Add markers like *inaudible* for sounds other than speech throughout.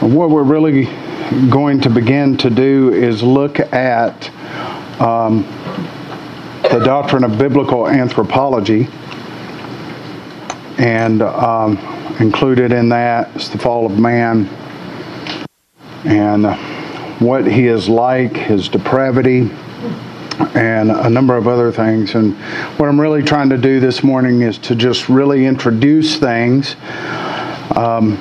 what we're really going to begin to do is look at um, the doctrine of biblical anthropology. And um, included in that is the fall of man and what he is like, his depravity, and a number of other things. And what I'm really trying to do this morning is to just really introduce things um,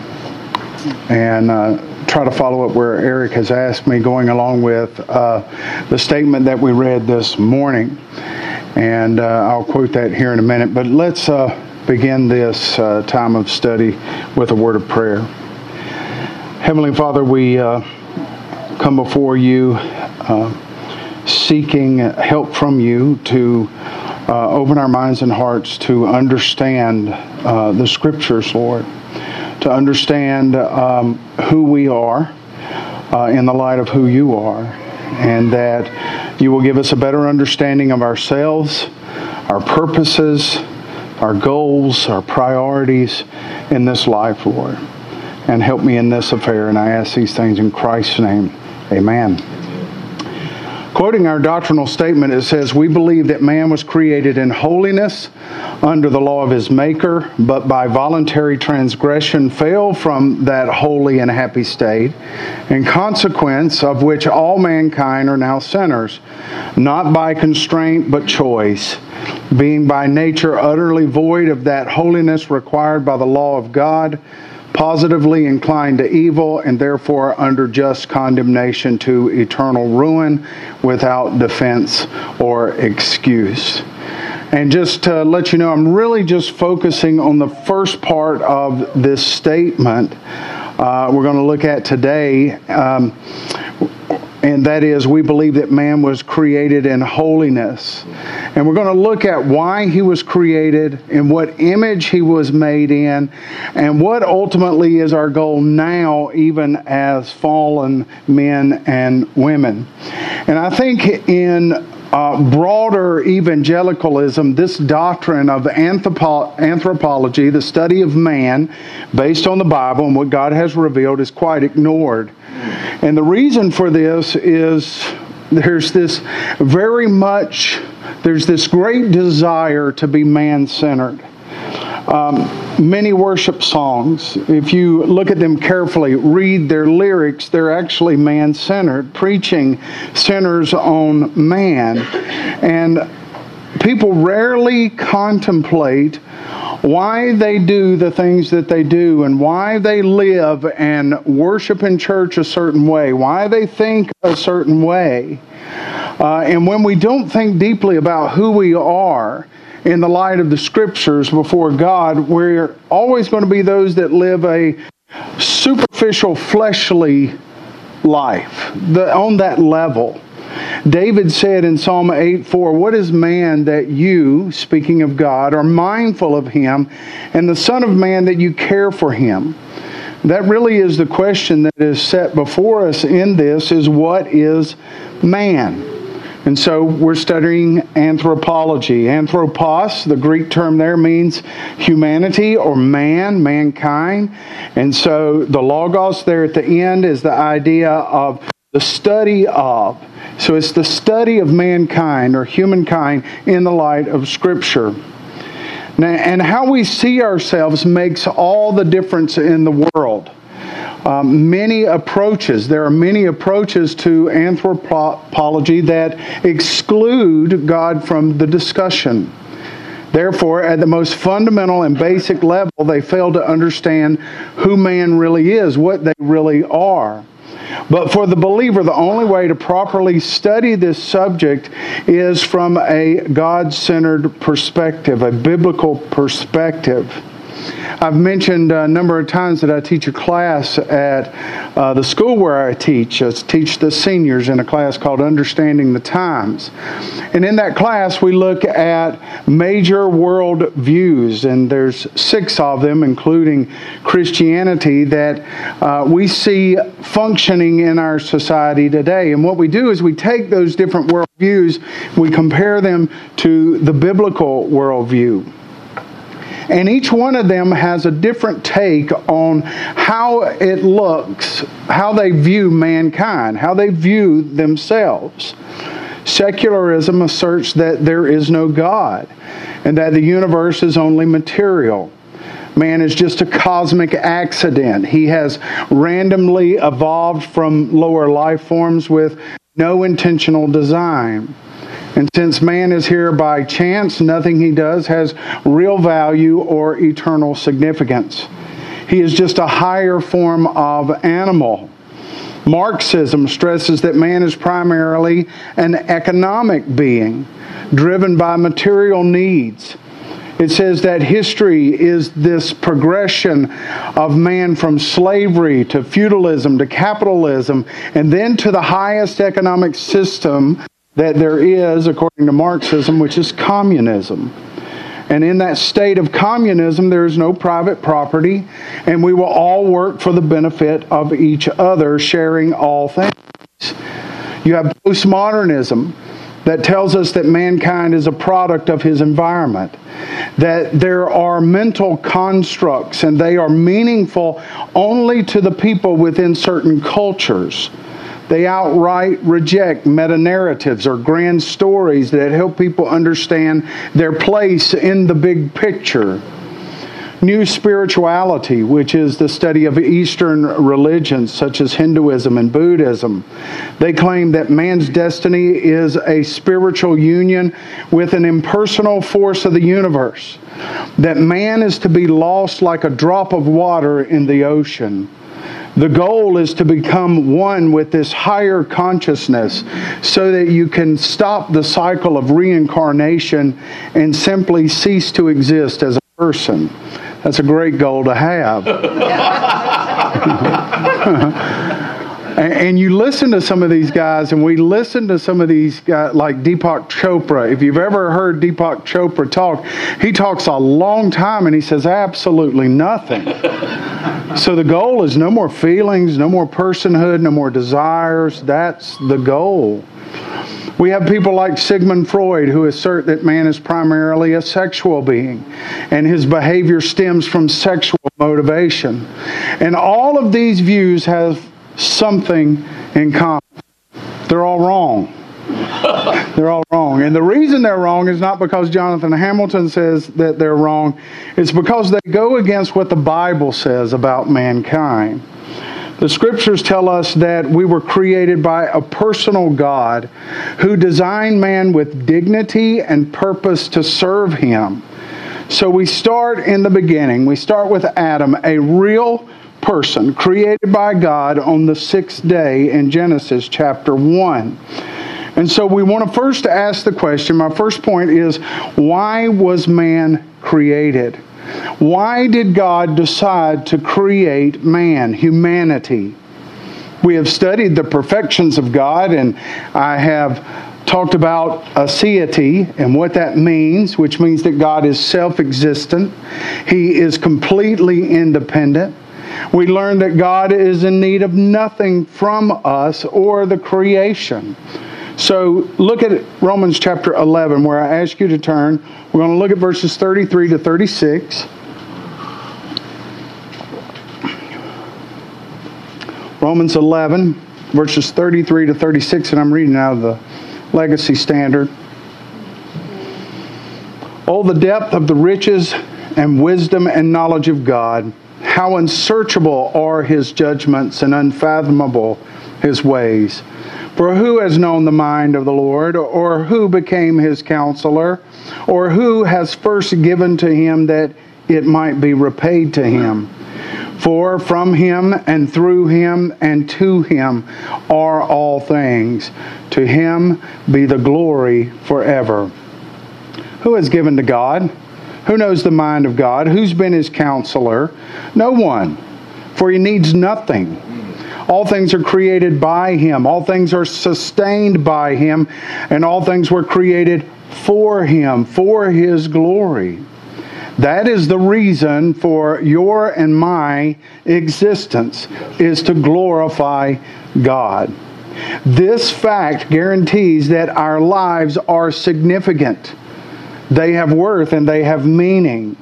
and uh, try to follow up where Eric has asked me, going along with uh, the statement that we read this morning. And uh, I'll quote that here in a minute. But let's uh, begin this uh, time of study with a word of prayer. Heavenly Father, we uh, come before you seeking help from you to open our minds and hearts to understand the scriptures, Lord, to understand um, who we are uh, in the light of who you are, and that you will give us a better understanding of ourselves, our purposes, our goals, our priorities in this life, Lord. And help me in this affair. And I ask these things in Christ's name. Amen. Quoting our doctrinal statement, it says, We believe that man was created in holiness under the law of his Maker, but by voluntary transgression fell from that holy and happy state, in consequence of which all mankind are now sinners, not by constraint but choice, being by nature utterly void of that holiness required by the law of God positively inclined to evil and therefore under just condemnation to eternal ruin without defense or excuse. And just to let you know, I'm really just focusing on the first part of this statement uh, we're going to look at today. Um, and that is we believe that man was created in holiness. And we're going to look at why he was created and what image he was made in and what ultimately is our goal now, even as fallen men and women. And I think in uh, broader evangelicalism, this doctrine of anthropo- anthropology, the study of man based on the Bible and what God has revealed, is quite ignored. And the reason for this is there's this very much, there's this great desire to be man centered. Um, many worship songs, if you look at them carefully, read their lyrics, they're actually man centered, preaching centers on man. And people rarely contemplate why they do the things that they do and why they live and worship in church a certain way, why they think a certain way. Uh, and when we don't think deeply about who we are in the light of the scriptures before God, we're always going to be those that live a superficial, fleshly life the, on that level. David said in Psalm 8 4, What is man that you, speaking of God, are mindful of him, and the Son of Man that you care for him? That really is the question that is set before us in this is what is man? And so we're studying anthropology. Anthropos, the Greek term there means humanity or man, mankind. And so the logos there at the end is the idea of the study of. So it's the study of mankind or humankind in the light of Scripture. Now, and how we see ourselves makes all the difference in the world um, many approaches. There are many approaches to anthropology that exclude God from the discussion. Therefore, at the most fundamental and basic level, they fail to understand who man really is, what they really are. But for the believer, the only way to properly study this subject is from a God centered perspective, a biblical perspective. I've mentioned a number of times that I teach a class at uh, the school where I teach. I teach the seniors in a class called Understanding the Times. And in that class, we look at major world views, and there's six of them, including Christianity, that uh, we see functioning in our society today. And what we do is we take those different worldviews, we compare them to the biblical worldview. And each one of them has a different take on how it looks, how they view mankind, how they view themselves. Secularism asserts that there is no God and that the universe is only material. Man is just a cosmic accident. He has randomly evolved from lower life forms with no intentional design. And since man is here by chance, nothing he does has real value or eternal significance. He is just a higher form of animal. Marxism stresses that man is primarily an economic being, driven by material needs. It says that history is this progression of man from slavery to feudalism to capitalism and then to the highest economic system that there is, according to Marxism, which is communism. And in that state of communism, there is no private property, and we will all work for the benefit of each other, sharing all things. You have postmodernism that tells us that mankind is a product of his environment, that there are mental constructs and they are meaningful only to the people within certain cultures. They outright reject meta narratives or grand stories that help people understand their place in the big picture. New spirituality, which is the study of Eastern religions such as Hinduism and Buddhism, they claim that man's destiny is a spiritual union with an impersonal force of the universe, that man is to be lost like a drop of water in the ocean the goal is to become one with this higher consciousness so that you can stop the cycle of reincarnation and simply cease to exist as a person. That's a great goal to have. *laughs* and, you listen to some of these guys, and we listen to some of these guys like Deepak Chopra. If you've ever heard Deepak Chopra talk, he talks a long time and he says absolutely nothing. *laughs* So the goal is no more feelings, no more personhood, no more desires. That's the goal. We have people like Sigmund Freud who assert that man is primarily a sexual being and his behavior stems from sexual motivation. And all of these views have something in common. They're all wrong. *laughs* they're all wrong. And the reason they're wrong is not because Jonathan Hamilton says that they're wrong, it's because they go against what the Bible says about mankind. The scriptures tell us that we were created by a personal God who designed man with dignity and purpose to serve him. So we start in the beginning. We start with Adam, a real person created by God on the sixth day in Genesis chapter 1. And so we want to first ask the question. My first point is why was man created? Why did God decide to create man, humanity? We have studied the perfections of God, and I have talked about aseity and what that means, which means that God is self existent, He is completely independent. We learn that God is in need of nothing from us or the creation. So look at Romans chapter 11, where I ask you to turn. We're going to look at verses 33 to 36. Romans 11, verses 33 to 36, and I'm reading out of the Legacy Standard. Oh, the depth of the riches and wisdom and knowledge of God! How unsearchable are his judgments and unfathomable his ways! For who has known the mind of the Lord, or who became his counselor, or who has first given to him that it might be repaid to him? For from him and through him and to him are all things. To him be the glory forever. Who has given to God? Who knows the mind of God? Who's been his counselor? No one, for he needs nothing all things are created by him, all things are sustained by him, and all things were created for him, for his glory. That is the reason for your and my existence is to glorify God. This fact guarantees that our lives are significant. They have worth and they have meaning.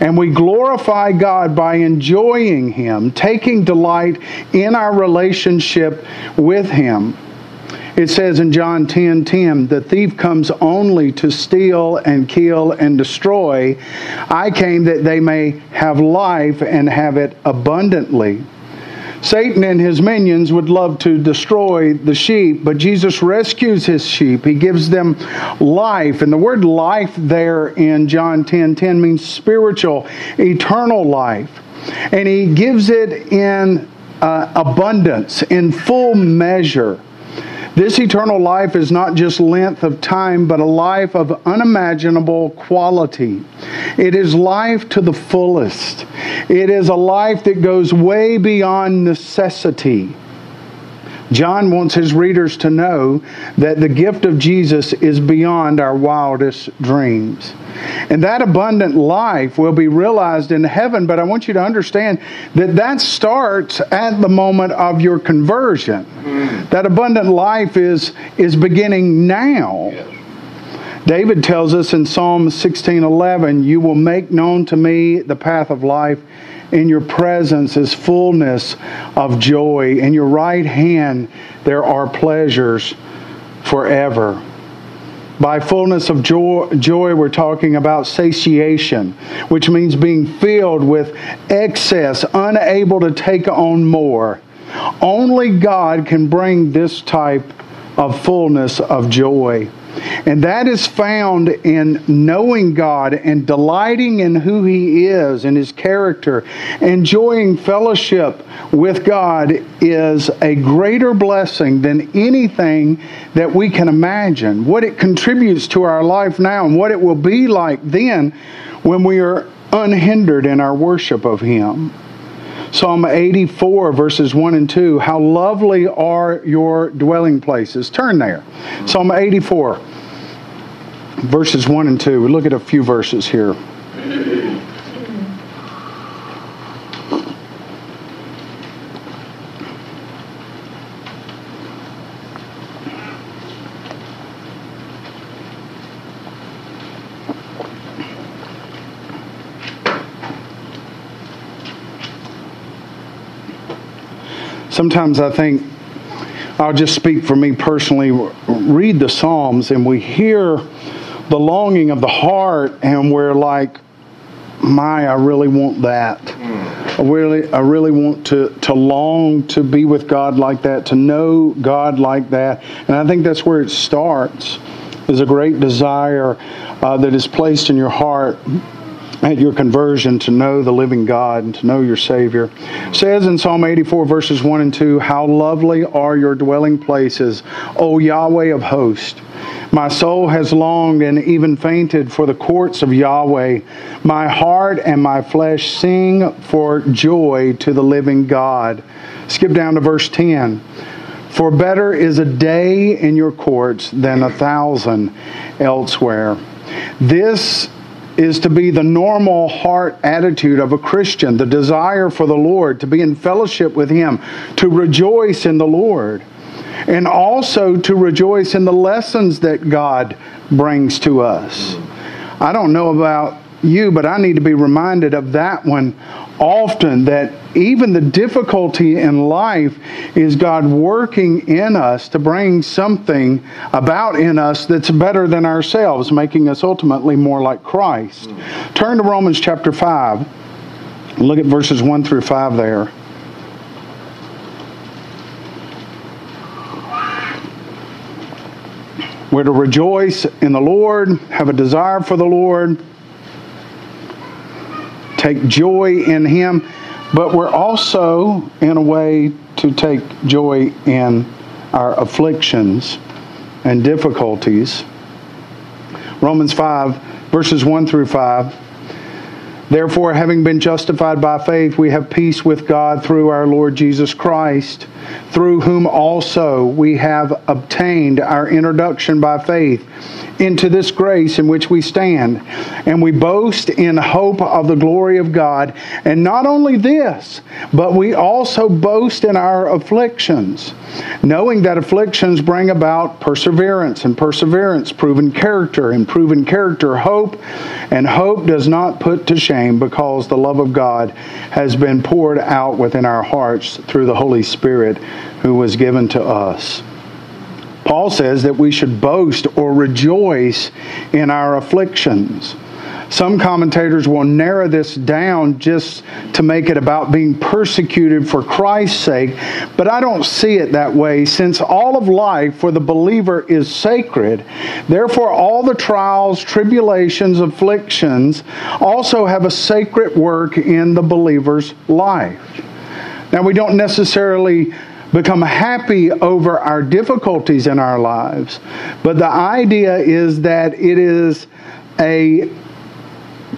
And we glorify God by enjoying Him, taking delight in our relationship with Him. It says in John 10 10, the thief comes only to steal and kill and destroy. I came that they may have life and have it abundantly. Satan and his minions would love to destroy the sheep, but Jesus rescues his sheep. He gives them life. And the word life there in John 10 10 means spiritual, eternal life. And he gives it in uh, abundance, in full measure. This eternal life is not just length of time, but a life of unimaginable quality. It is life to the fullest. It is a life that goes way beyond necessity. John wants his readers to know that the gift of Jesus is beyond our wildest dreams. And that abundant life will be realized in heaven, but I want you to understand that that starts at the moment of your conversion. Mm. That abundant life is, is beginning now. David tells us in Psalm 16:11, "You will make known to me the path of life. In your presence is fullness of joy. In your right hand there are pleasures forever." By fullness of joy, joy, we're talking about satiation, which means being filled with excess, unable to take on more. Only God can bring this type of fullness of joy. And that is found in knowing God and delighting in who He is and His character. Enjoying fellowship with God is a greater blessing than anything that we can imagine. What it contributes to our life now and what it will be like then when we are unhindered in our worship of Him. Psalm 84, verses 1 and 2. How lovely are your dwelling places. Turn there. Psalm 84, verses 1 and 2. We look at a few verses here. Sometimes I think I'll just speak for me personally. Read the Psalms and we hear the longing of the heart, and we're like, "My, I really want that. I really, I really want to to long to be with God like that, to know God like that." And I think that's where it starts. Is a great desire uh, that is placed in your heart at your conversion to know the living God and to know your Savior. It says in Psalm 84, verses 1 and 2, How lovely are your dwelling places, O Yahweh of hosts. My soul has longed and even fainted for the courts of Yahweh. My heart and my flesh sing for joy to the living God. Skip down to verse 10. For better is a day in your courts than a thousand elsewhere. This is to be the normal heart attitude of a Christian, the desire for the Lord, to be in fellowship with Him, to rejoice in the Lord, and also to rejoice in the lessons that God brings to us. I don't know about you, but I need to be reminded of that one often that even the difficulty in life is God working in us to bring something about in us that's better than ourselves, making us ultimately more like Christ. Turn to Romans chapter 5. Look at verses 1 through 5 there. We're to rejoice in the Lord, have a desire for the Lord take joy in Him, but we're also, in a way, to take joy in our afflictions and difficulties. Romans 5, verses 1 through 5. Therefore, having been justified by faith, we have peace with God through our Lord Jesus Christ, through whom also we have obtained our introduction by faith into this grace in which we stand. And we boast in hope of the glory of God. And not only this, but we also boast in our afflictions, knowing that afflictions bring about perseverance, and perseverance, proven character, and proven character, hope. And hope does not put to shame because the love of God has been poured out within our hearts through the Holy Spirit who was given to us. Paul says that we should boast or rejoice in our afflictions. Some commentators will narrow this down just to make it about being persecuted for Christ's sake, but I don't see it that way since all of life for the believer is sacred. Therefore, all the trials, tribulations, afflictions also have a sacred work in the believer's life. Now, we don't necessarily become happy over our difficulties in our lives. But the idea is that it is a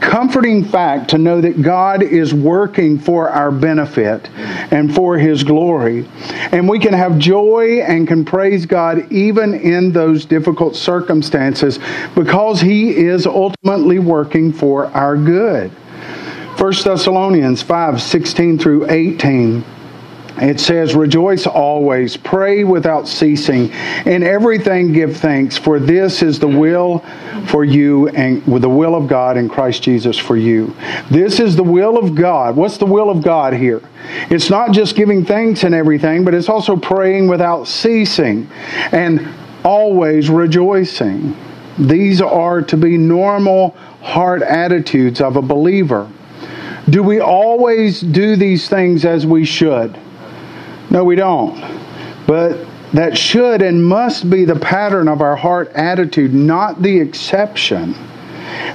comforting fact to know that God is working for our benefit and for His glory. And we can have joy and can praise God even in those difficult circumstances because He is ultimately working for our good. 1 Thessalonians 5 16 through 18 it says, Rejoice always, pray without ceasing, in everything give thanks, for this is the will for you and with the will of God in Christ Jesus for you. This is the will of God. What's the will of God here? It's not just giving thanks and everything, but it's also praying without ceasing and always rejoicing. These are to be normal heart attitudes of a believer. Do we always do these things as we should? No, we don't. But that should and must be the pattern of our heart attitude, not the exception.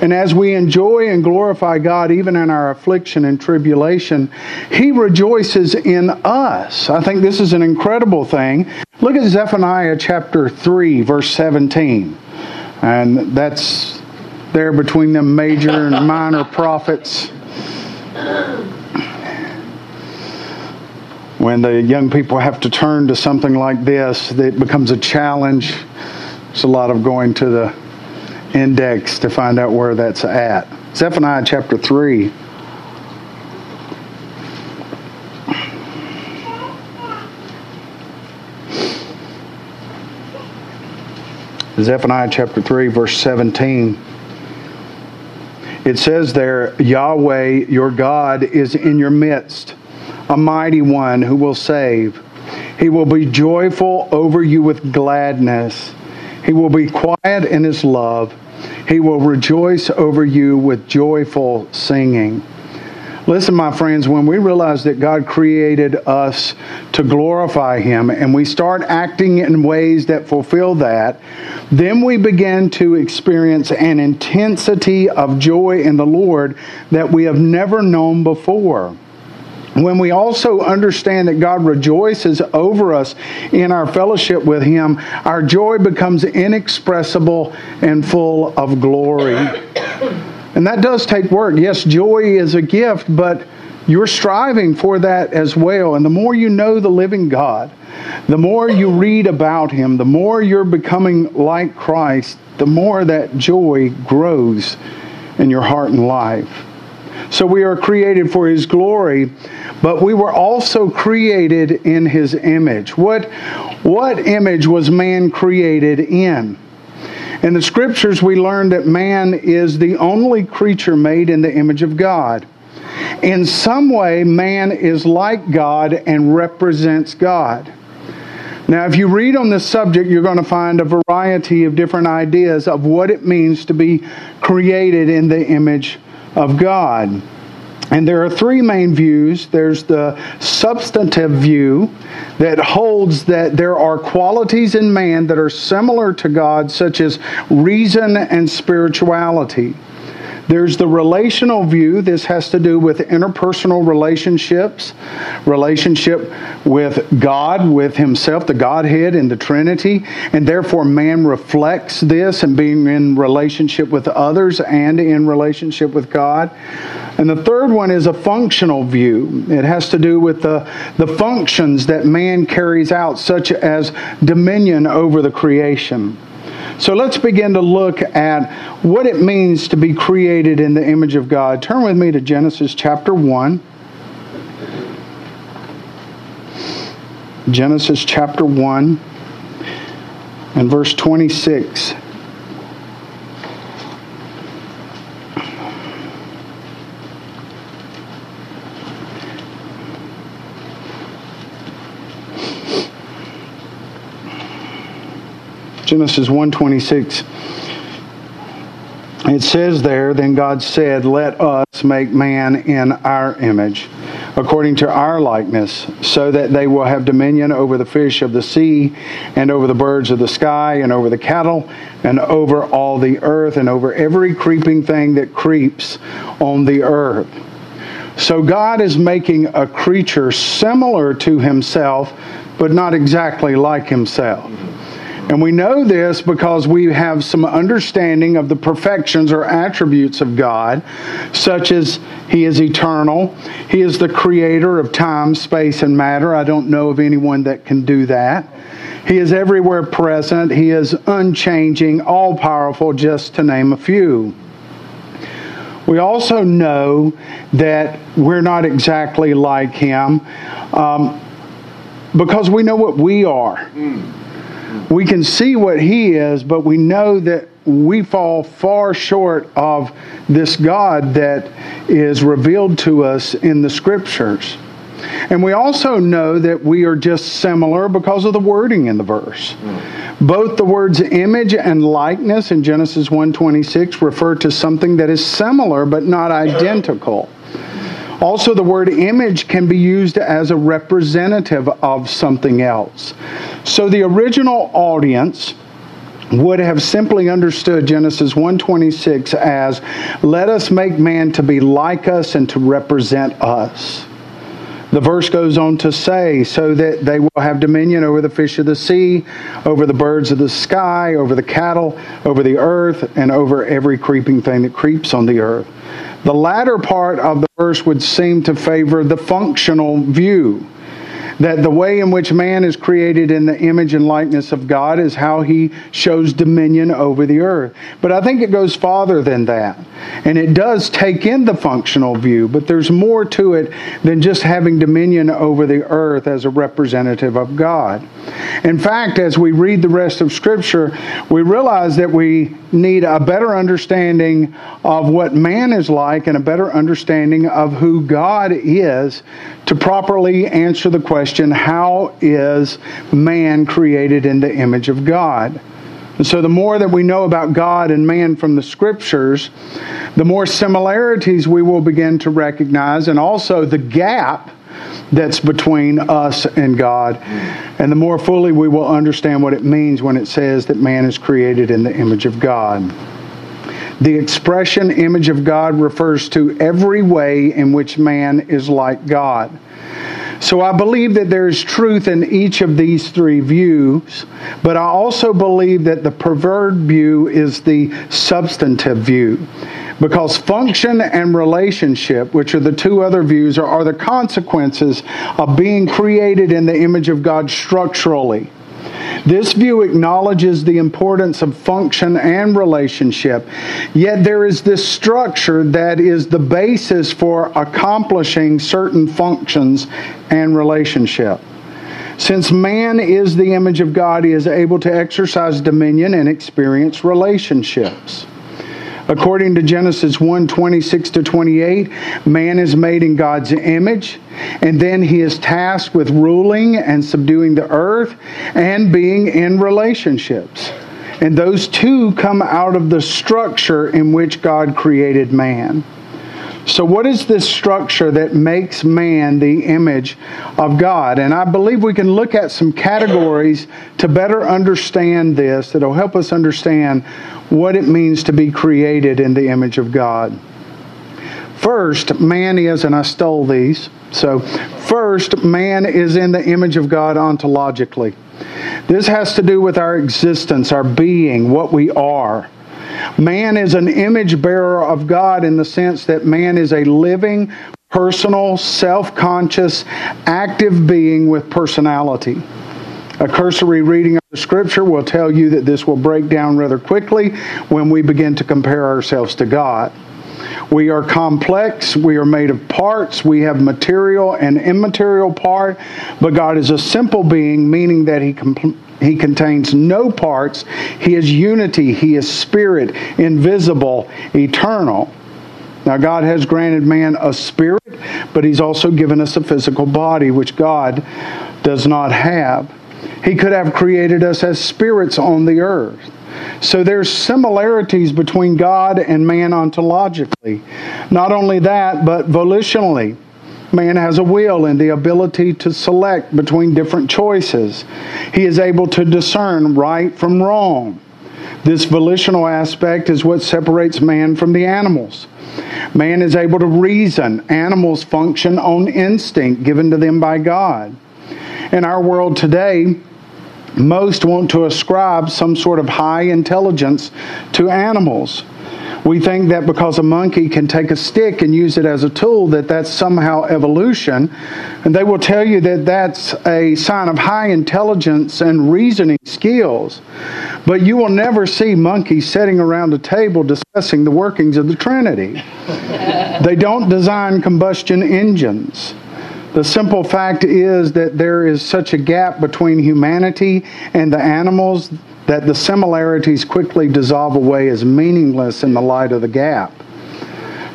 And as we enjoy and glorify God, even in our affliction and tribulation, He rejoices in us. I think this is an incredible thing. Look at Zephaniah chapter 3, verse 17. And that's there between the major and minor *laughs* prophets *clears throat* when the young people have to turn to something like this, it becomes a challenge. It's a lot of going to the index to find out where that's at. Zephaniah chapter 3. Zephaniah chapter 3, verse 17. It says there, Yahweh, your God, is in your midst a mighty one who will save. He will be joyful over you with gladness. He will be quiet in his love. He will rejoice over you with joyful singing. Listen, my friends, when we realize that God created us to glorify Him and we start acting in ways that fulfill that, then we begin to experience an intensity of joy in the Lord that we have never known before when we also understand that God rejoices over us in our fellowship with Him, our joy becomes inexpressible and full of glory. And that does take work. Yes, joy is a gift, but you're striving for that as well. And the more you know the living God, the more you read about Him, the more you're becoming like Christ, the more that joy grows in your heart and life. So we are created for His glory, but we were also created in His image. What, what image was man created in? In the scriptures, we learn that man is the only creature made in the image of God. In some way, man is like God and represents God. Now, if you read on this subject, you're going to find a variety of different ideas of what it means to be created in the image of God. And there are three main views. There's the substantive view that holds that there are qualities in man that are similar to God, such as reason and spirituality. There's the relational view. This has to do with interpersonal relationships, relationship with God, with Himself, the Godhead, and the Trinity. And therefore, man reflects this and being in relationship with others and in relationship with God. And the third one is a functional view. It has to do with the, the functions that man carries out, such as dominion over the creation. So let's begin to look at what it means to be created in the image of God. Turn with me to Genesis chapter 1. Genesis chapter 1 and verse 26. Genesis 1:26 it says there then God said let us make man in our image according to our likeness so that they will have dominion over the fish of the sea and over the birds of the sky and over the cattle and over all the earth and over every creeping thing that creeps on the earth. So God is making a creature similar to himself but not exactly like himself and we know this because we have some understanding of the perfections or attributes of God, such as He is eternal, He is the creator of time, space, and matter. I don't know of anyone that can do that. He is everywhere present, He is unchanging, all powerful, just to name a few. We also know that we're not exactly like Him um, because we know what we are. Mm we can see what he is, but we know that we fall far short of this God that is revealed to us in the scriptures. And we also know that we are just similar because of the wording in the verse. Both the words image and likeness in Genesis 1:26 refer to something that is similar but not identical. Also, the word image can be used as a representative of something else. So the original audience would have simply understood Genesis 1:26 as let us make man to be like us and to represent us. The verse goes on to say, so that they will have dominion over the fish of the sea, over the birds of the sky, over the cattle, over the earth, and over every creeping thing that creeps on the earth. The latter part of the verse would seem to favor the functional view that the way in which man is created in the image and likeness of God is how he shows dominion over the earth. But I think it goes farther than that. And it does take in the functional view, but there's more to it than just having dominion over the earth as a representative of God. In fact, as we read the rest of Scripture, we realize that we need a better understanding of what man is like and a better understanding of who God is to properly answer the question how is man created in the image of God? And so, the more that we know about God and man from the scriptures, the more similarities we will begin to recognize, and also the gap that's between us and God. And the more fully we will understand what it means when it says that man is created in the image of God. The expression image of God refers to every way in which man is like God. So I believe that there is truth in each of these three views, but I also believe that the preferred view is the substantive view. Because function and relationship, which are the two other views, are, are the consequences of being created in the image of God structurally. This view acknowledges the importance of function and relationship, yet there is this structure that is the basis for accomplishing certain functions and relationship. Since man is the image of God, he is able to exercise dominion and experience relationships. According to Genesis 1 26 to 28, man is made in God's image, and then he is tasked with ruling and subduing the earth and being in relationships. And those two come out of the structure in which God created man. So, what is this structure that makes man the image of God? And I believe we can look at some categories to better understand this that'll help us understand what it means to be created in the image of God. First, man is, and I stole these. So, first, man is in the image of God ontologically. This has to do with our existence, our being, what we are. Man is an image bearer of God in the sense that man is a living, personal, self conscious, active being with personality. A cursory reading of the scripture will tell you that this will break down rather quickly when we begin to compare ourselves to God. We are complex. We are made of parts. We have material and immaterial part. But God is a simple being, meaning that He compl- he contains no parts. He is unity. He is spirit, invisible, eternal. Now, God has granted man a spirit, but He's also given us a physical body, which God does not have. He could have created us as spirits on the earth. So there's similarities between God and man ontologically. Not only that, but volitionally. Man has a will and the ability to select between different choices. He is able to discern right from wrong. This volitional aspect is what separates man from the animals. Man is able to reason. Animals function on instinct given to them by God. In our world today, most want to ascribe some sort of high intelligence to animals. We think that because a monkey can take a stick and use it as a tool, that that's somehow evolution. And they will tell you that that's a sign of high intelligence and reasoning skills. But you will never see monkeys sitting around a table discussing the workings of the Trinity. *laughs* they don't design combustion engines. The simple fact is that there is such a gap between humanity and the animals that the similarities quickly dissolve away as meaningless in the light of the gap.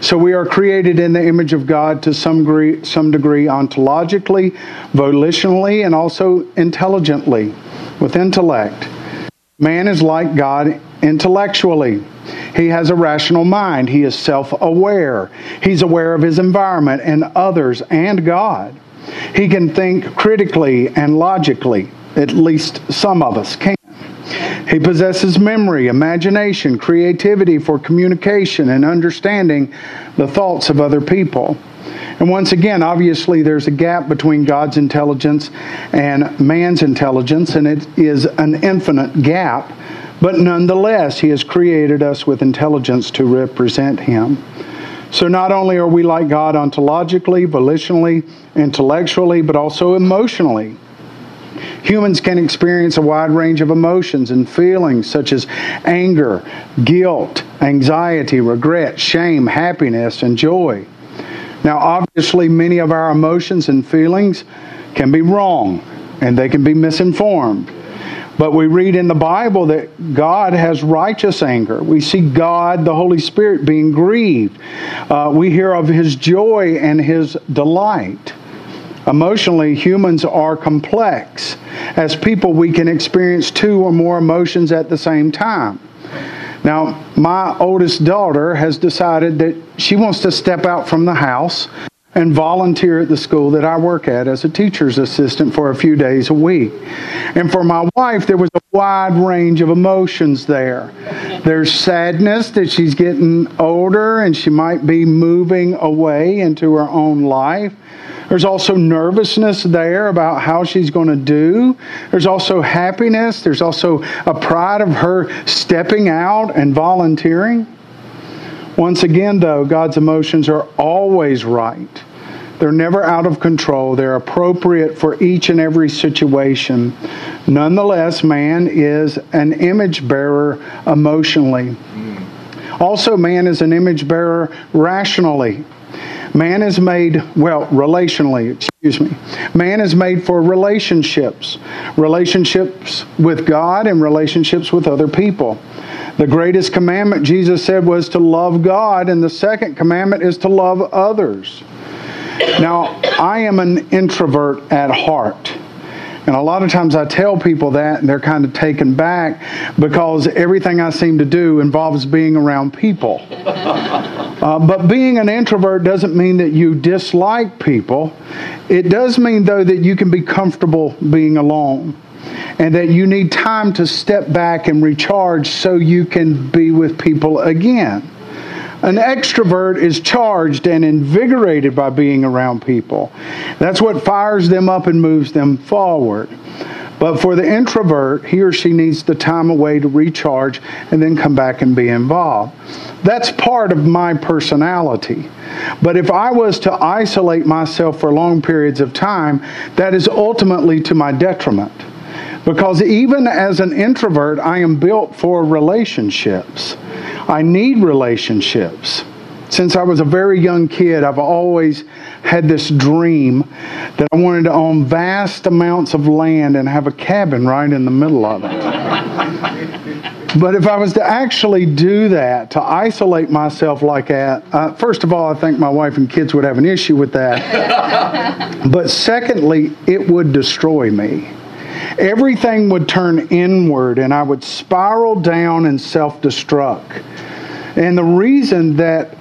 So we are created in the image of God to some degree, some degree ontologically, volitionally, and also intelligently, with intellect. Man is like God intellectually. He has a rational mind. He is self aware. He's aware of his environment and others and God. He can think critically and logically. At least some of us can. He possesses memory, imagination, creativity for communication and understanding the thoughts of other people. And once again, obviously, there's a gap between God's intelligence and man's intelligence, and it is an infinite gap. But nonetheless, He has created us with intelligence to represent Him. So not only are we like God ontologically, volitionally, intellectually, but also emotionally. Humans can experience a wide range of emotions and feelings such as anger, guilt, anxiety, regret, shame, happiness, and joy. Now, obviously, many of our emotions and feelings can be wrong and they can be misinformed. But we read in the Bible that God has righteous anger. We see God, the Holy Spirit, being grieved. Uh, we hear of His joy and His delight. Emotionally, humans are complex. As people, we can experience two or more emotions at the same time. Now, my oldest daughter has decided that she wants to step out from the house and volunteer at the school that I work at as a teacher's assistant for a few days a week. And for my wife, there was a wide range of emotions there. There's sadness that she's getting older and she might be moving away into her own life. There's also nervousness there about how she's going to do. There's also happiness. There's also a pride of her stepping out and volunteering. Once again, though, God's emotions are always right. They're never out of control. They're appropriate for each and every situation. Nonetheless, man is an image bearer emotionally. Also, man is an image bearer rationally. Man is made, well, relationally, excuse me. Man is made for relationships, relationships with God and relationships with other people. The greatest commandment, Jesus said, was to love God, and the second commandment is to love others. Now, I am an introvert at heart. And a lot of times I tell people that, and they're kind of taken back because everything I seem to do involves being around people. *laughs* Uh, but being an introvert doesn't mean that you dislike people. It does mean, though, that you can be comfortable being alone and that you need time to step back and recharge so you can be with people again. An extrovert is charged and invigorated by being around people. That's what fires them up and moves them forward. But for the introvert, he or she needs the time away to recharge and then come back and be involved. That's part of my personality. But if I was to isolate myself for long periods of time, that is ultimately to my detriment. Because even as an introvert, I am built for relationships. I need relationships. Since I was a very young kid, I've always had this dream that I wanted to own vast amounts of land and have a cabin right in the middle of it. *laughs* but if I was to actually do that, to isolate myself like that, uh, first of all, I think my wife and kids would have an issue with that. *laughs* but secondly, it would destroy me everything would turn inward and I would spiral down and self destruct. And the reason that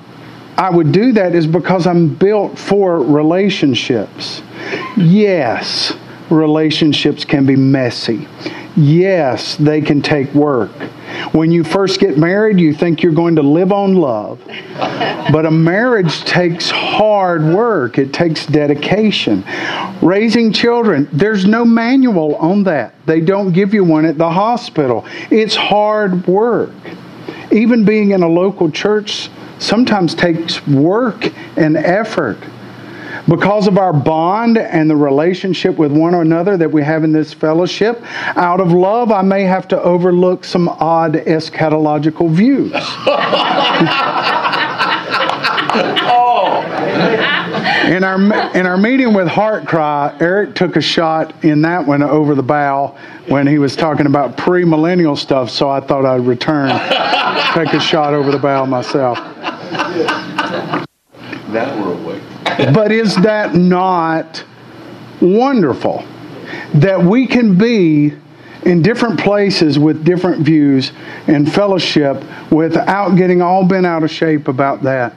I would do that is because I'm built for relationships. Yes, relationships can be messy. Yes, they can take work. When you first get married, you think you're going to live on love. But a marriage takes hard work, it takes dedication. Raising children, there's no manual on that. They don't give you one at the hospital. It's hard work. Even being in a local church sometimes takes work and effort because of our bond and the relationship with one another that we have in this fellowship, out of love, I may have to overlook some odd eschatological views. *laughs* oh. In our in our meeting with HeartCry, Eric took a shot in that one over the bow when he was talking about premillennial stuff. So I thought I'd return, take a shot over the bow myself. That we're awake but is that not wonderful? That we can be in different places with different views and fellowship without getting all bent out of shape about that.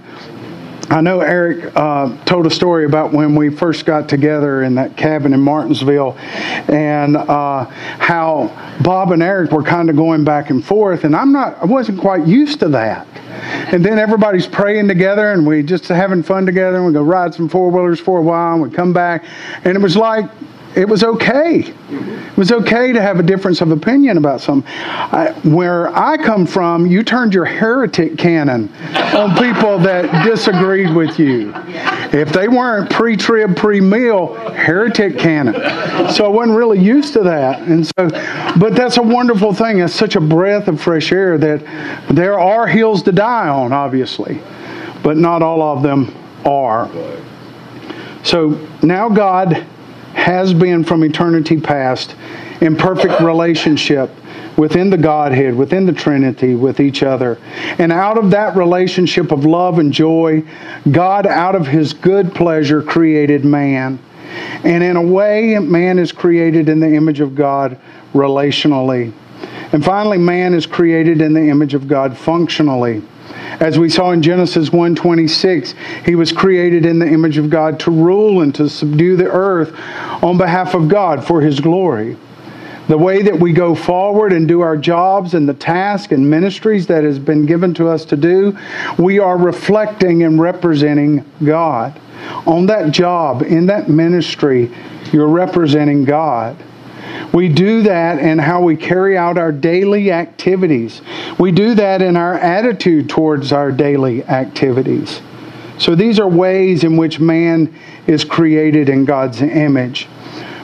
I know Eric uh, told a story about when we first got together in that cabin in Martinsville and uh, how Bob and Eric were kind of going back and forth, and I'm not, I wasn't quite used to that. And then everybody's praying together and we just having fun together and we go ride some four wheelers for a while and we come back. And it was like, it was okay. It was okay to have a difference of opinion about something. Where I come from, you turned your heretic cannon on people that disagreed with you. If they weren't pre-trib, pre-mil, heretic cannon. So I wasn't really used to that. And so, but that's a wonderful thing. It's such a breath of fresh air that there are hills to die on, obviously, but not all of them are. So now God has been from eternity past in perfect relationship within the Godhead, within the Trinity, with each other. And out of that relationship of love and joy, God, out of his good pleasure, created man. And in a way, man is created in the image of God relationally. And finally, man is created in the image of God functionally. As we saw in Genesis 1:26, he was created in the image of God to rule and to subdue the earth on behalf of God for his glory. The way that we go forward and do our jobs and the task and ministries that has been given to us to do, we are reflecting and representing God. On that job, in that ministry, you're representing God. We do that in how we carry out our daily activities. We do that in our attitude towards our daily activities. So these are ways in which man is created in God's image.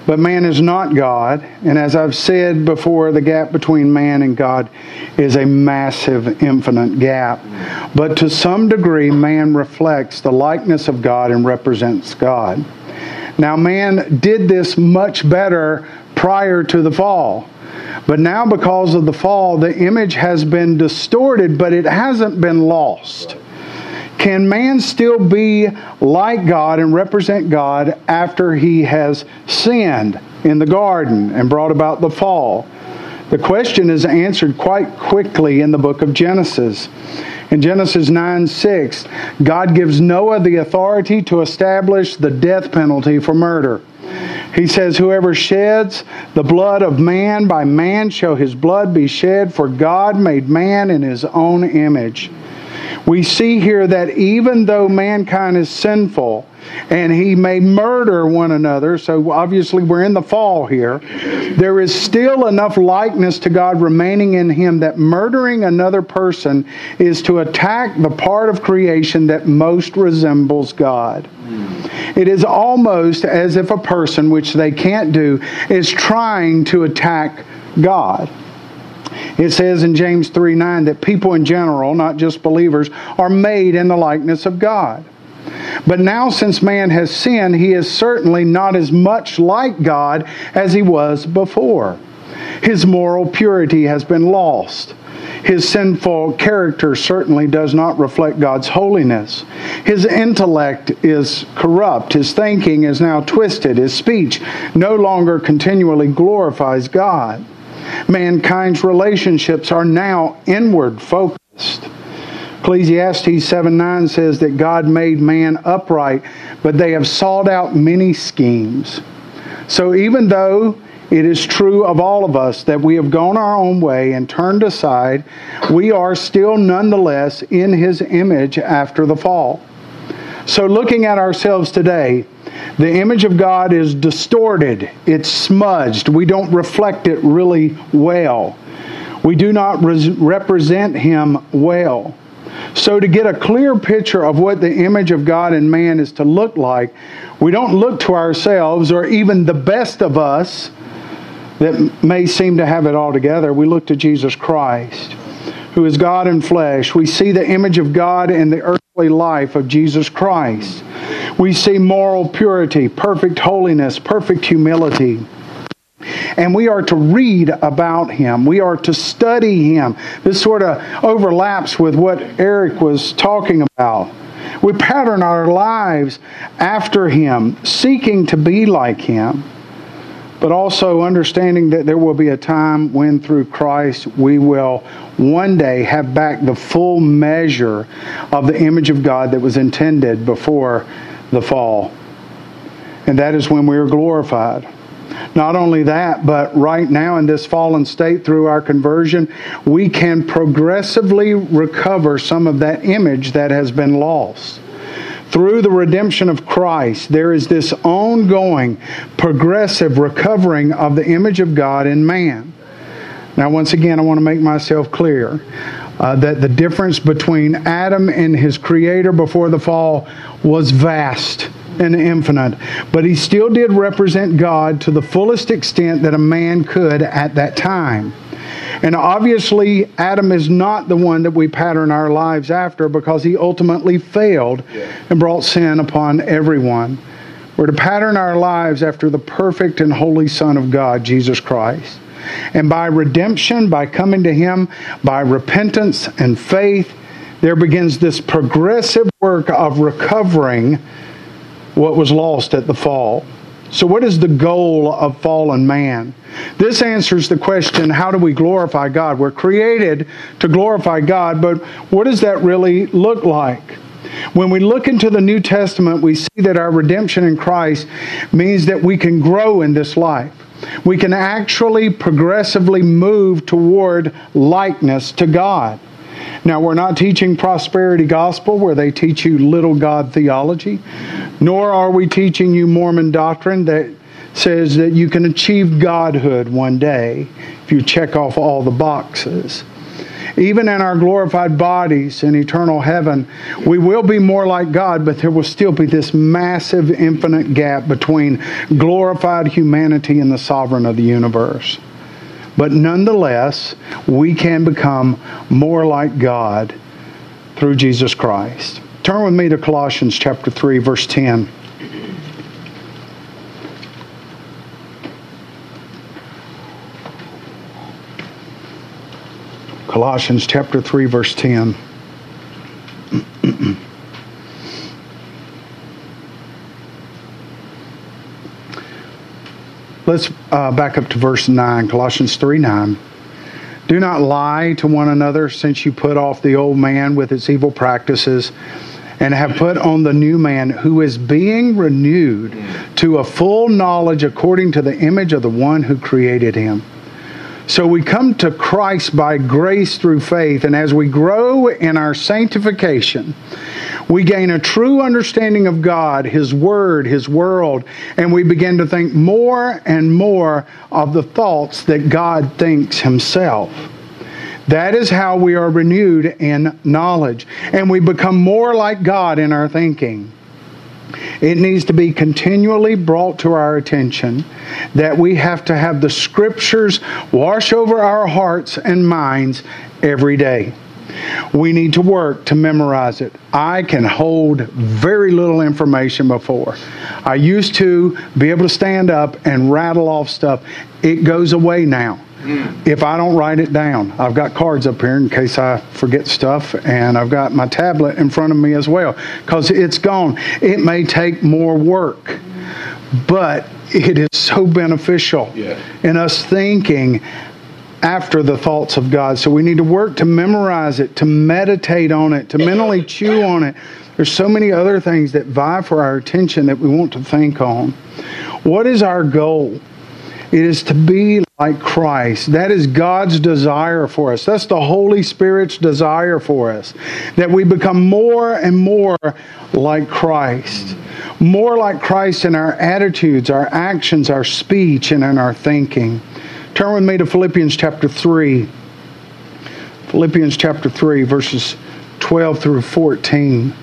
But man is not God. And as I've said before, the gap between man and God is a massive, infinite gap. But to some degree, man reflects the likeness of God and represents God. Now, man did this much better prior to the fall. But now, because of the fall, the image has been distorted, but it hasn't been lost. Can man still be like God and represent God after he has sinned in the garden and brought about the fall? The question is answered quite quickly in the book of Genesis. In Genesis 9 6, God gives Noah the authority to establish the death penalty for murder. He says, Whoever sheds the blood of man, by man shall his blood be shed, for God made man in his own image. We see here that even though mankind is sinful and he may murder one another, so obviously we're in the fall here, there is still enough likeness to God remaining in him that murdering another person is to attack the part of creation that most resembles God. It is almost as if a person, which they can't do, is trying to attack God. It says in James 3 9 that people in general, not just believers, are made in the likeness of God. But now, since man has sinned, he is certainly not as much like God as he was before. His moral purity has been lost. His sinful character certainly does not reflect God's holiness. His intellect is corrupt. His thinking is now twisted. His speech no longer continually glorifies God. Mankind's relationships are now inward focused. Ecclesiastes 7 9 says that God made man upright, but they have sought out many schemes. So even though it is true of all of us that we have gone our own way and turned aside, we are still nonetheless in his image after the fall. So looking at ourselves today, the image of God is distorted, it's smudged. We don't reflect it really well. We do not res- represent Him well. So, to get a clear picture of what the image of God in man is to look like, we don't look to ourselves or even the best of us that may seem to have it all together. We look to Jesus Christ, who is God in flesh. We see the image of God in the earthly life of Jesus Christ. We see moral purity, perfect holiness, perfect humility. And we are to read about him. We are to study him. This sort of overlaps with what Eric was talking about. We pattern our lives after him, seeking to be like him, but also understanding that there will be a time when through Christ we will one day have back the full measure of the image of God that was intended before the fall. And that is when we are glorified. Not only that, but right now in this fallen state through our conversion, we can progressively recover some of that image that has been lost. Through the redemption of Christ, there is this ongoing, progressive recovering of the image of God in man. Now, once again, I want to make myself clear uh, that the difference between Adam and his creator before the fall was vast and infinite, but he still did represent God to the fullest extent that a man could at that time. And obviously, Adam is not the one that we pattern our lives after because he ultimately failed and brought sin upon everyone. We're to pattern our lives after the perfect and holy Son of God, Jesus Christ. And by redemption, by coming to Him, by repentance and faith, there begins this progressive work of recovering what was lost at the fall. So, what is the goal of fallen man? This answers the question how do we glorify God? We're created to glorify God, but what does that really look like? When we look into the New Testament, we see that our redemption in Christ means that we can grow in this life. We can actually progressively move toward likeness to God. Now, we're not teaching prosperity gospel where they teach you little God theology, nor are we teaching you Mormon doctrine that says that you can achieve godhood one day if you check off all the boxes. Even in our glorified bodies in eternal heaven, we will be more like God, but there will still be this massive, infinite gap between glorified humanity and the sovereign of the universe. But nonetheless, we can become more like God through Jesus Christ. Turn with me to Colossians chapter 3 verse 10. Colossians chapter 3 verse 10. Let's uh, back up to verse 9, Colossians 3 9. Do not lie to one another, since you put off the old man with its evil practices and have put on the new man who is being renewed to a full knowledge according to the image of the one who created him. So we come to Christ by grace through faith, and as we grow in our sanctification, we gain a true understanding of God, His Word, His world, and we begin to think more and more of the thoughts that God thinks Himself. That is how we are renewed in knowledge, and we become more like God in our thinking. It needs to be continually brought to our attention that we have to have the scriptures wash over our hearts and minds every day. We need to work to memorize it. I can hold very little information before. I used to be able to stand up and rattle off stuff. It goes away now hmm. if I don't write it down. I've got cards up here in case I forget stuff, and I've got my tablet in front of me as well because it's gone. It may take more work, but it is so beneficial yeah. in us thinking after the thoughts of God. So we need to work to memorize it, to meditate on it, to mentally chew on it. There's so many other things that vie for our attention that we want to think on. What is our goal? It is to be like Christ. That is God's desire for us. That's the Holy Spirit's desire for us. That we become more and more like Christ. More like Christ in our attitudes, our actions, our speech, and in our thinking. Turn with me to Philippians chapter 3. Philippians chapter 3, verses 12 through 14.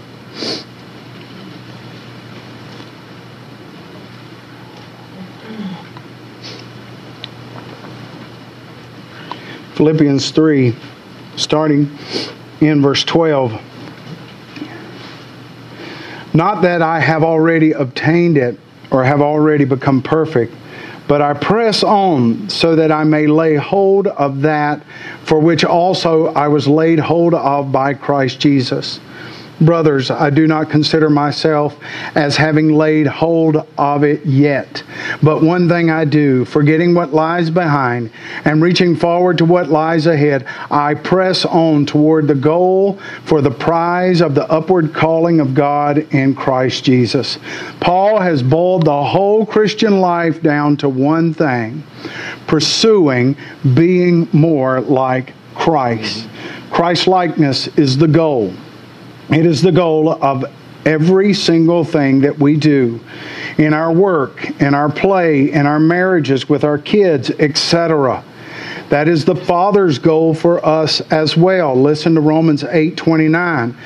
Philippians 3, starting in verse 12. Not that I have already obtained it or have already become perfect, but I press on so that I may lay hold of that for which also I was laid hold of by Christ Jesus. Brothers, I do not consider myself as having laid hold of it yet. But one thing I do, forgetting what lies behind and reaching forward to what lies ahead, I press on toward the goal for the prize of the upward calling of God in Christ Jesus. Paul has boiled the whole Christian life down to one thing pursuing being more like Christ. Christ likeness is the goal. It is the goal of every single thing that we do in our work, in our play, in our marriages, with our kids, etc. That is the Father's goal for us as well. Listen to Romans 8 29.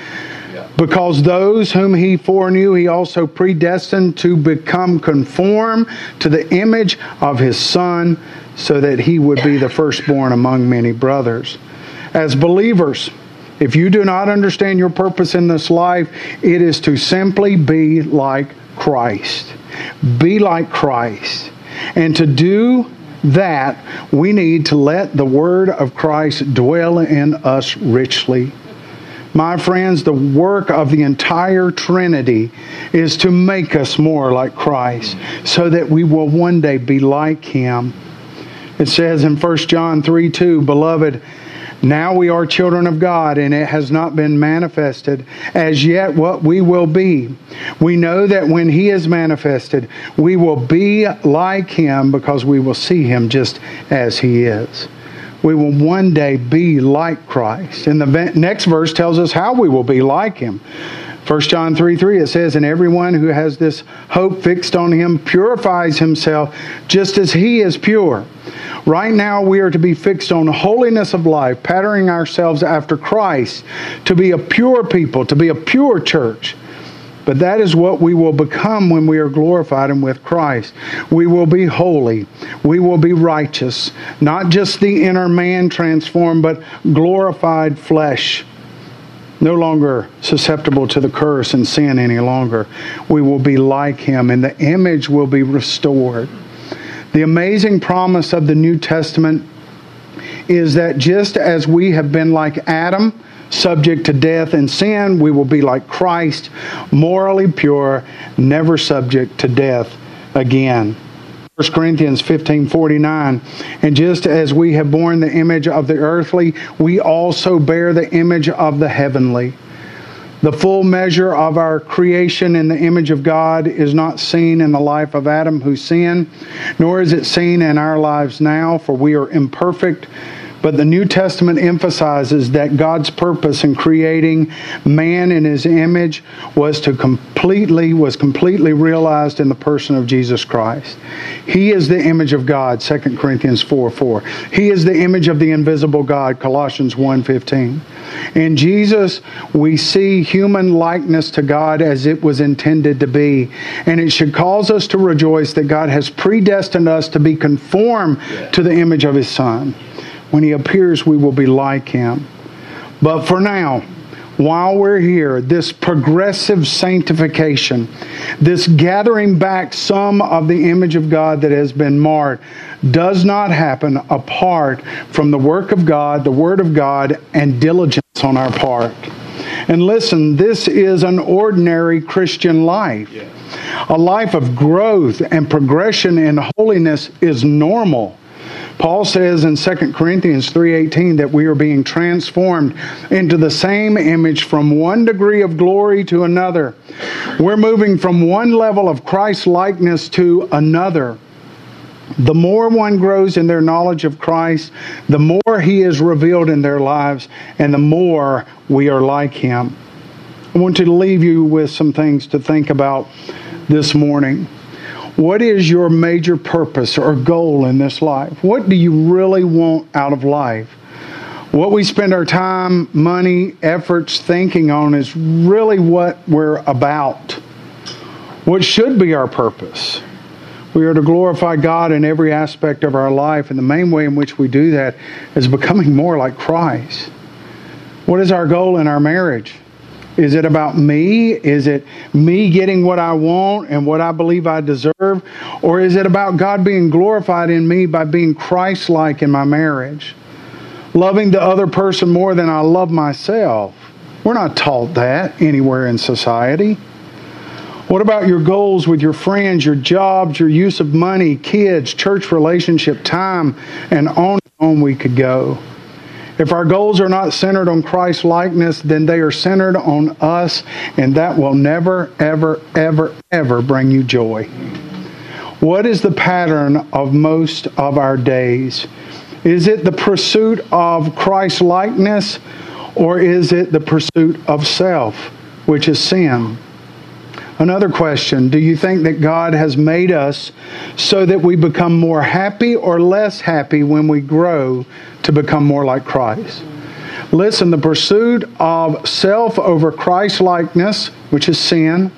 Because those whom he foreknew, he also predestined to become conformed to the image of his Son, so that he would be the firstborn among many brothers. As believers, if you do not understand your purpose in this life, it is to simply be like Christ. Be like Christ. And to do that, we need to let the Word of Christ dwell in us richly. My friends, the work of the entire Trinity is to make us more like Christ so that we will one day be like Him. It says in 1 John 3 2, Beloved, now we are children of God, and it has not been manifested as yet what we will be. We know that when He is manifested, we will be like Him because we will see Him just as He is. We will one day be like Christ. And the next verse tells us how we will be like Him. 1 John 3 3, it says, And everyone who has this hope fixed on him purifies himself just as he is pure. Right now, we are to be fixed on holiness of life, patterning ourselves after Christ, to be a pure people, to be a pure church. But that is what we will become when we are glorified and with Christ. We will be holy. We will be righteous. Not just the inner man transformed, but glorified flesh no longer susceptible to the curse and sin any longer. We will be like him, and the image will be restored. The amazing promise of the New Testament is that just as we have been like Adam, subject to death and sin, we will be like Christ, morally pure, never subject to death again. 1 Corinthians 15 49. And just as we have borne the image of the earthly, we also bear the image of the heavenly. The full measure of our creation in the image of God is not seen in the life of Adam who sinned, nor is it seen in our lives now, for we are imperfect but the New Testament emphasizes that God's purpose in creating man in his image was to completely was completely realized in the person of Jesus Christ. He is the image of God, 2 Corinthians 4 4. He is the image of the invisible God, Colossians 1 15. In Jesus, we see human likeness to God as it was intended to be. And it should cause us to rejoice that God has predestined us to be conformed to the image of His Son. When he appears, we will be like him. But for now, while we're here, this progressive sanctification, this gathering back some of the image of God that has been marred, does not happen apart from the work of God, the Word of God, and diligence on our part. And listen, this is an ordinary Christian life. A life of growth and progression in holiness is normal. Paul says in 2 Corinthians 3:18 that we are being transformed into the same image from one degree of glory to another. We're moving from one level of Christ likeness to another. The more one grows in their knowledge of Christ, the more he is revealed in their lives and the more we are like him. I want to leave you with some things to think about this morning. What is your major purpose or goal in this life? What do you really want out of life? What we spend our time, money, efforts thinking on is really what we're about. What should be our purpose? We are to glorify God in every aspect of our life, and the main way in which we do that is becoming more like Christ. What is our goal in our marriage? Is it about me? Is it me getting what I want and what I believe I deserve? Or is it about God being glorified in me by being Christ like in my marriage? Loving the other person more than I love myself. We're not taught that anywhere in society. What about your goals with your friends, your jobs, your use of money, kids, church relationship, time, and on and on we could go? If our goals are not centered on Christ likeness, then they are centered on us, and that will never, ever, ever, ever bring you joy. What is the pattern of most of our days? Is it the pursuit of Christ likeness, or is it the pursuit of self, which is sin? Another question Do you think that God has made us so that we become more happy or less happy when we grow to become more like Christ? Listen, the pursuit of self over Christ likeness, which is sin,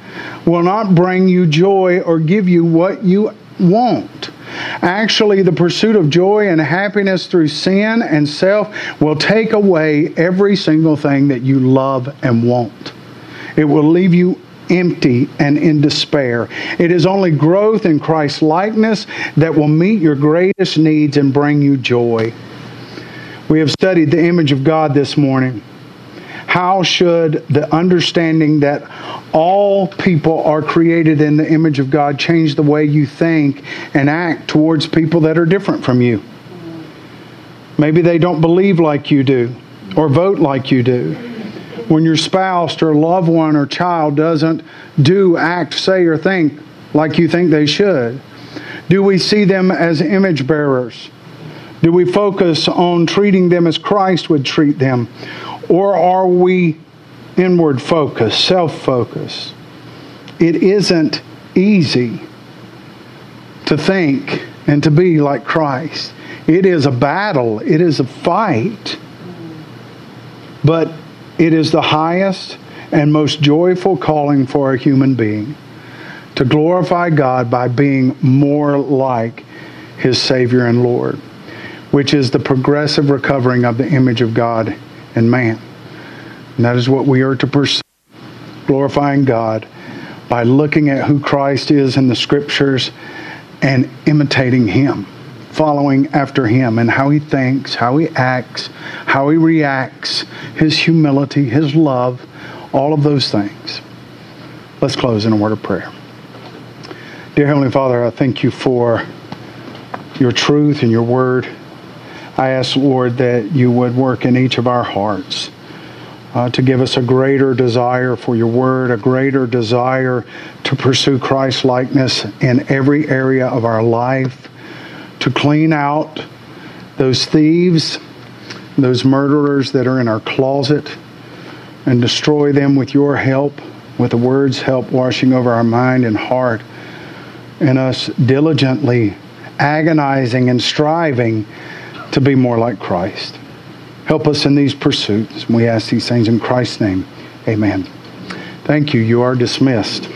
will not bring you joy or give you what you want. Actually, the pursuit of joy and happiness through sin and self will take away every single thing that you love and want. It will leave you empty and in despair. It is only growth in Christ's likeness that will meet your greatest needs and bring you joy. We have studied the image of God this morning. How should the understanding that all people are created in the image of God change the way you think and act towards people that are different from you? Maybe they don't believe like you do or vote like you do when your spouse or loved one or child doesn't do, act, say, or think like you think they should? Do we see them as image bearers? Do we focus on treating them as Christ would treat them? Or are we inward focused, self focused? It isn't easy to think and to be like Christ. It is a battle, it is a fight. But it is the highest and most joyful calling for a human being to glorify God by being more like his Savior and Lord, which is the progressive recovering of the image of God in man. And that is what we are to pursue, glorifying God by looking at who Christ is in the scriptures and imitating him following after him and how he thinks, how he acts, how he reacts, his humility, his love, all of those things. Let's close in a word of prayer. Dear Heavenly Father, I thank you for your truth and your word. I ask, Lord, that you would work in each of our hearts. uh, to give us a greater desire for your word, a greater desire to pursue Christ likeness in every area of our life, to clean out those thieves, those murderers that are in our closet, and destroy them with your help, with the word's help washing over our mind and heart, and us diligently agonizing and striving to be more like Christ. Help us in these pursuits. We ask these things in Christ's name. Amen. Thank you. You are dismissed.